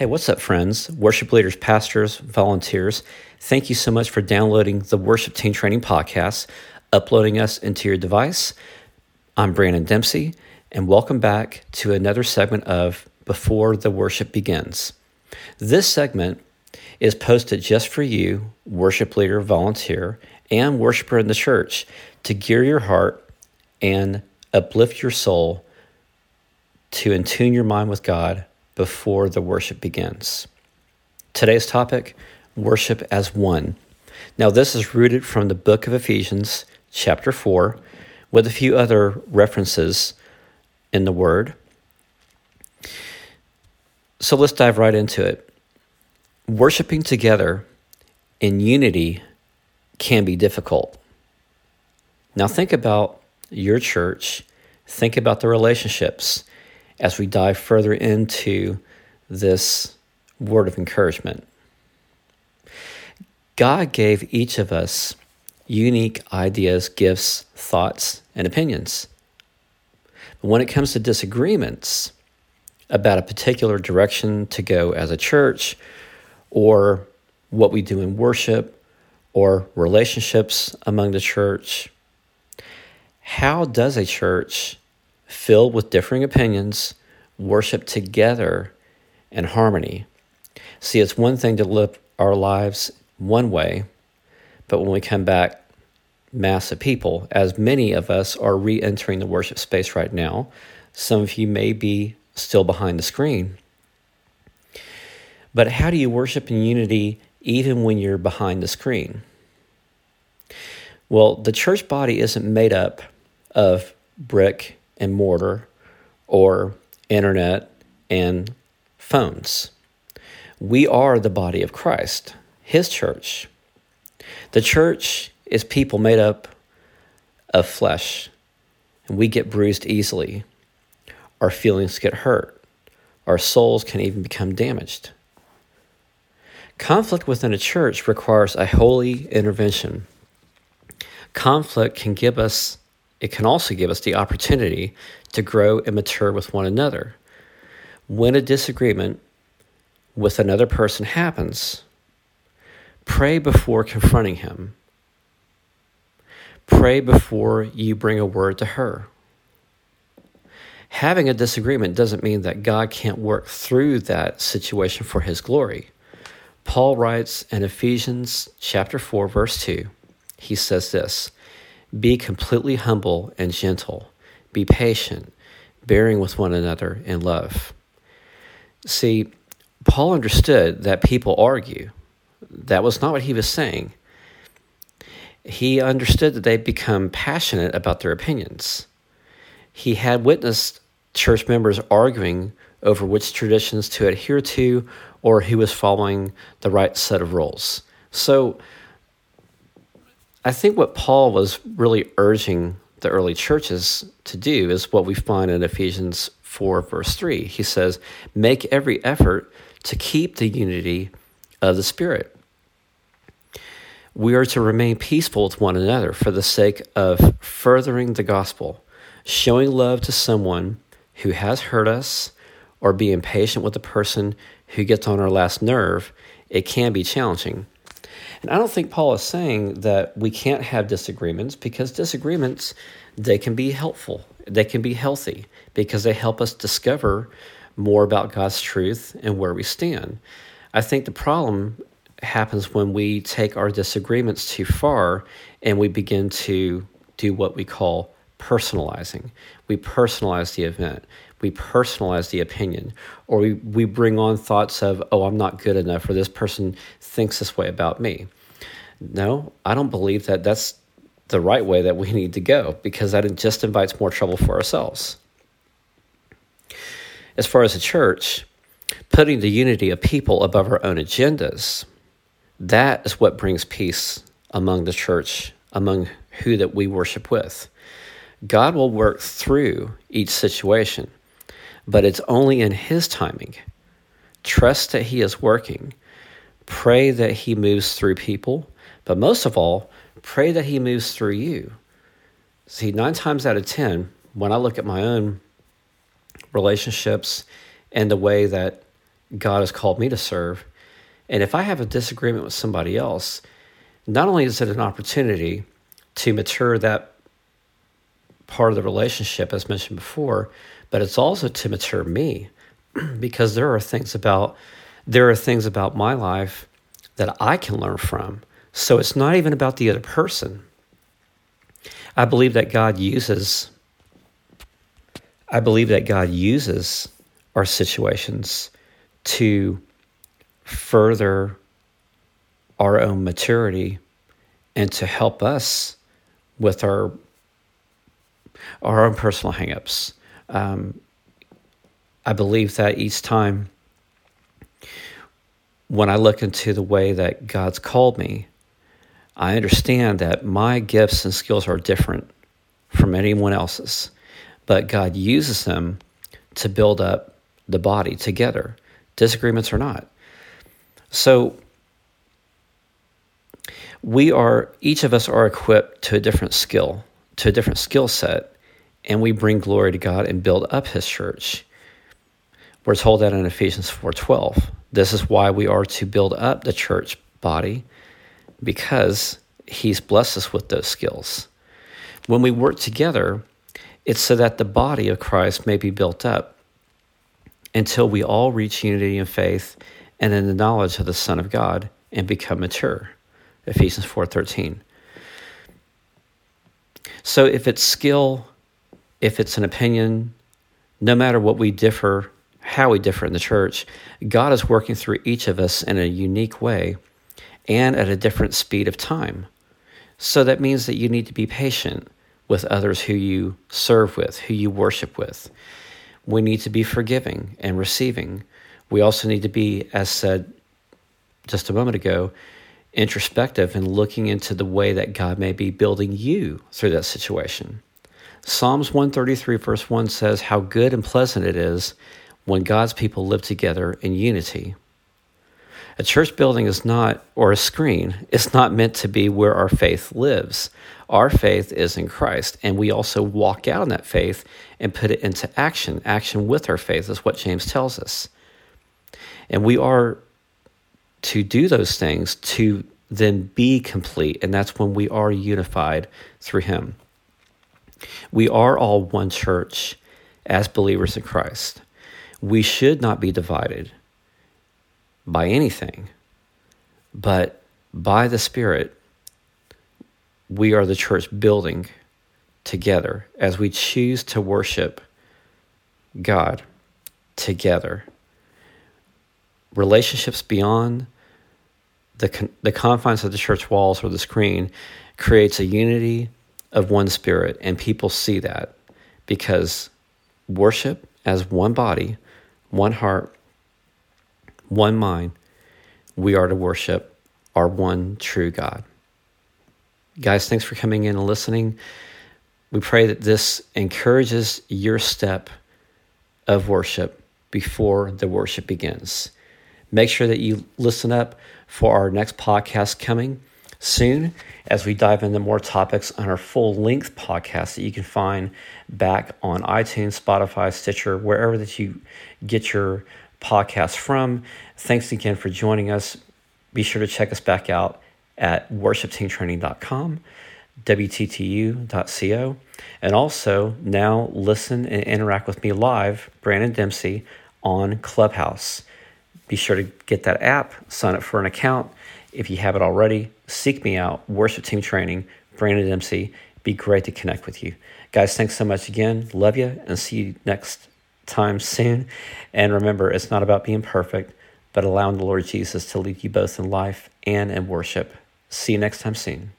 Hey, what's up, friends? Worship leaders, pastors, volunteers. Thank you so much for downloading the Worship Team Training Podcast, uploading us into your device. I'm Brandon Dempsey, and welcome back to another segment of Before the Worship Begins. This segment is posted just for you, worship leader, volunteer, and worshiper in the church, to gear your heart and uplift your soul to intune your mind with God before the worship begins. Today's topic worship as one. Now, this is rooted from the book of Ephesians, chapter 4, with a few other references in the word. So let's dive right into it. Worshipping together in unity can be difficult. Now, think about your church, think about the relationships as we dive further into this word of encouragement. God gave each of us unique ideas, gifts, thoughts, and opinions. But when it comes to disagreements about a particular direction to go as a church, or what we do in worship, or relationships among the church, how does a church filled with differing opinions worship together in harmony? See, it's one thing to live our lives one way, but when we come back, mass of people, as many of us are re entering the worship space right now, some of you may be still behind the screen. But how do you worship in unity even when you're behind the screen? Well, the church body isn't made up of brick and mortar or internet and phones. We are the body of Christ, His church. The church is people made up of flesh, and we get bruised easily. Our feelings get hurt. Our souls can even become damaged. Conflict within a church requires a holy intervention. Conflict can give us it can also give us the opportunity to grow and mature with one another. When a disagreement with another person happens, pray before confronting him. Pray before you bring a word to her. Having a disagreement doesn't mean that God can't work through that situation for his glory. Paul writes in Ephesians chapter 4 verse 2. He says this, be completely humble and gentle. Be patient, bearing with one another in love. See, Paul understood that people argue. That was not what he was saying. He understood that they become passionate about their opinions. He had witnessed church members arguing over which traditions to adhere to or who was following the right set of rules. So, I think what Paul was really urging the early churches to do is what we find in Ephesians 4, verse 3. He says, Make every effort to keep the unity of the Spirit. We are to remain peaceful with one another for the sake of furthering the gospel, showing love to someone who has hurt us, or being patient with the person who gets on our last nerve. It can be challenging. And I don't think Paul is saying that we can't have disagreements because disagreements they can be helpful. They can be healthy because they help us discover more about God's truth and where we stand. I think the problem happens when we take our disagreements too far and we begin to do what we call personalizing. We personalize the event, we personalize the opinion, or we, we bring on thoughts of, oh, I'm not good enough, or this person thinks this way about me. No, I don't believe that that's the right way that we need to go because that just invites more trouble for ourselves. As far as the church, putting the unity of people above our own agendas, that is what brings peace among the church, among who that we worship with. God will work through each situation, but it's only in His timing. Trust that He is working. Pray that He moves through people, but most of all, pray that He moves through you. See, nine times out of 10, when I look at my own relationships and the way that God has called me to serve. And if I have a disagreement with somebody else, not only is it an opportunity to mature that part of the relationship, as mentioned before, but it's also to mature me because there are things about there are things about my life that I can learn from. So it's not even about the other person. I believe that God uses I believe that God uses our situations to further our own maturity and to help us with our our own personal hangups. Um, I believe that each time when I look into the way that God's called me, I understand that my gifts and skills are different from anyone else's, but God uses them to build up the body together, disagreements or not. So, we are, each of us are equipped to a different skill, to a different skill set, and we bring glory to God and build up His church. We're told that in Ephesians 4:12. This is why we are to build up the church body because he's blessed us with those skills. When we work together, it's so that the body of Christ may be built up until we all reach unity in faith and in the knowledge of the Son of God and become mature. Ephesians 4:13. So if it's skill, if it's an opinion, no matter what we differ, how we differ in the church, God is working through each of us in a unique way and at a different speed of time. So that means that you need to be patient with others who you serve with, who you worship with. We need to be forgiving and receiving. We also need to be, as said just a moment ago, introspective and looking into the way that God may be building you through that situation. Psalms 133, verse 1 says, How good and pleasant it is when God's people live together in unity. A church building is not, or a screen, is not meant to be where our faith lives. Our faith is in Christ, and we also walk out in that faith and put it into action. Action with our faith is what James tells us. And we are to do those things to then be complete, and that's when we are unified through Him. We are all one church as believers in Christ. We should not be divided by anything, but by the Spirit, we are the church building together as we choose to worship God together. Relationships beyond the, the confines of the church walls or the screen creates a unity of one spirit, and people see that because worship as one body, one heart, one mind, we are to worship our one true God. Guys, thanks for coming in and listening. We pray that this encourages your step of worship before the worship begins. Make sure that you listen up for our next podcast coming soon as we dive into more topics on our full length podcast that you can find back on iTunes, Spotify, Stitcher, wherever that you get your podcast from. Thanks again for joining us. Be sure to check us back out at worshipteamtraining.com, WTTU.co, and also now listen and interact with me live, Brandon Dempsey, on Clubhouse. Be sure to get that app, sign up for an account. If you have it already, seek me out, Worship Team Training, Brandon Dempsey. Be great to connect with you. Guys, thanks so much again. Love you and see you next time soon. And remember, it's not about being perfect, but allowing the Lord Jesus to lead you both in life and in worship. See you next time soon.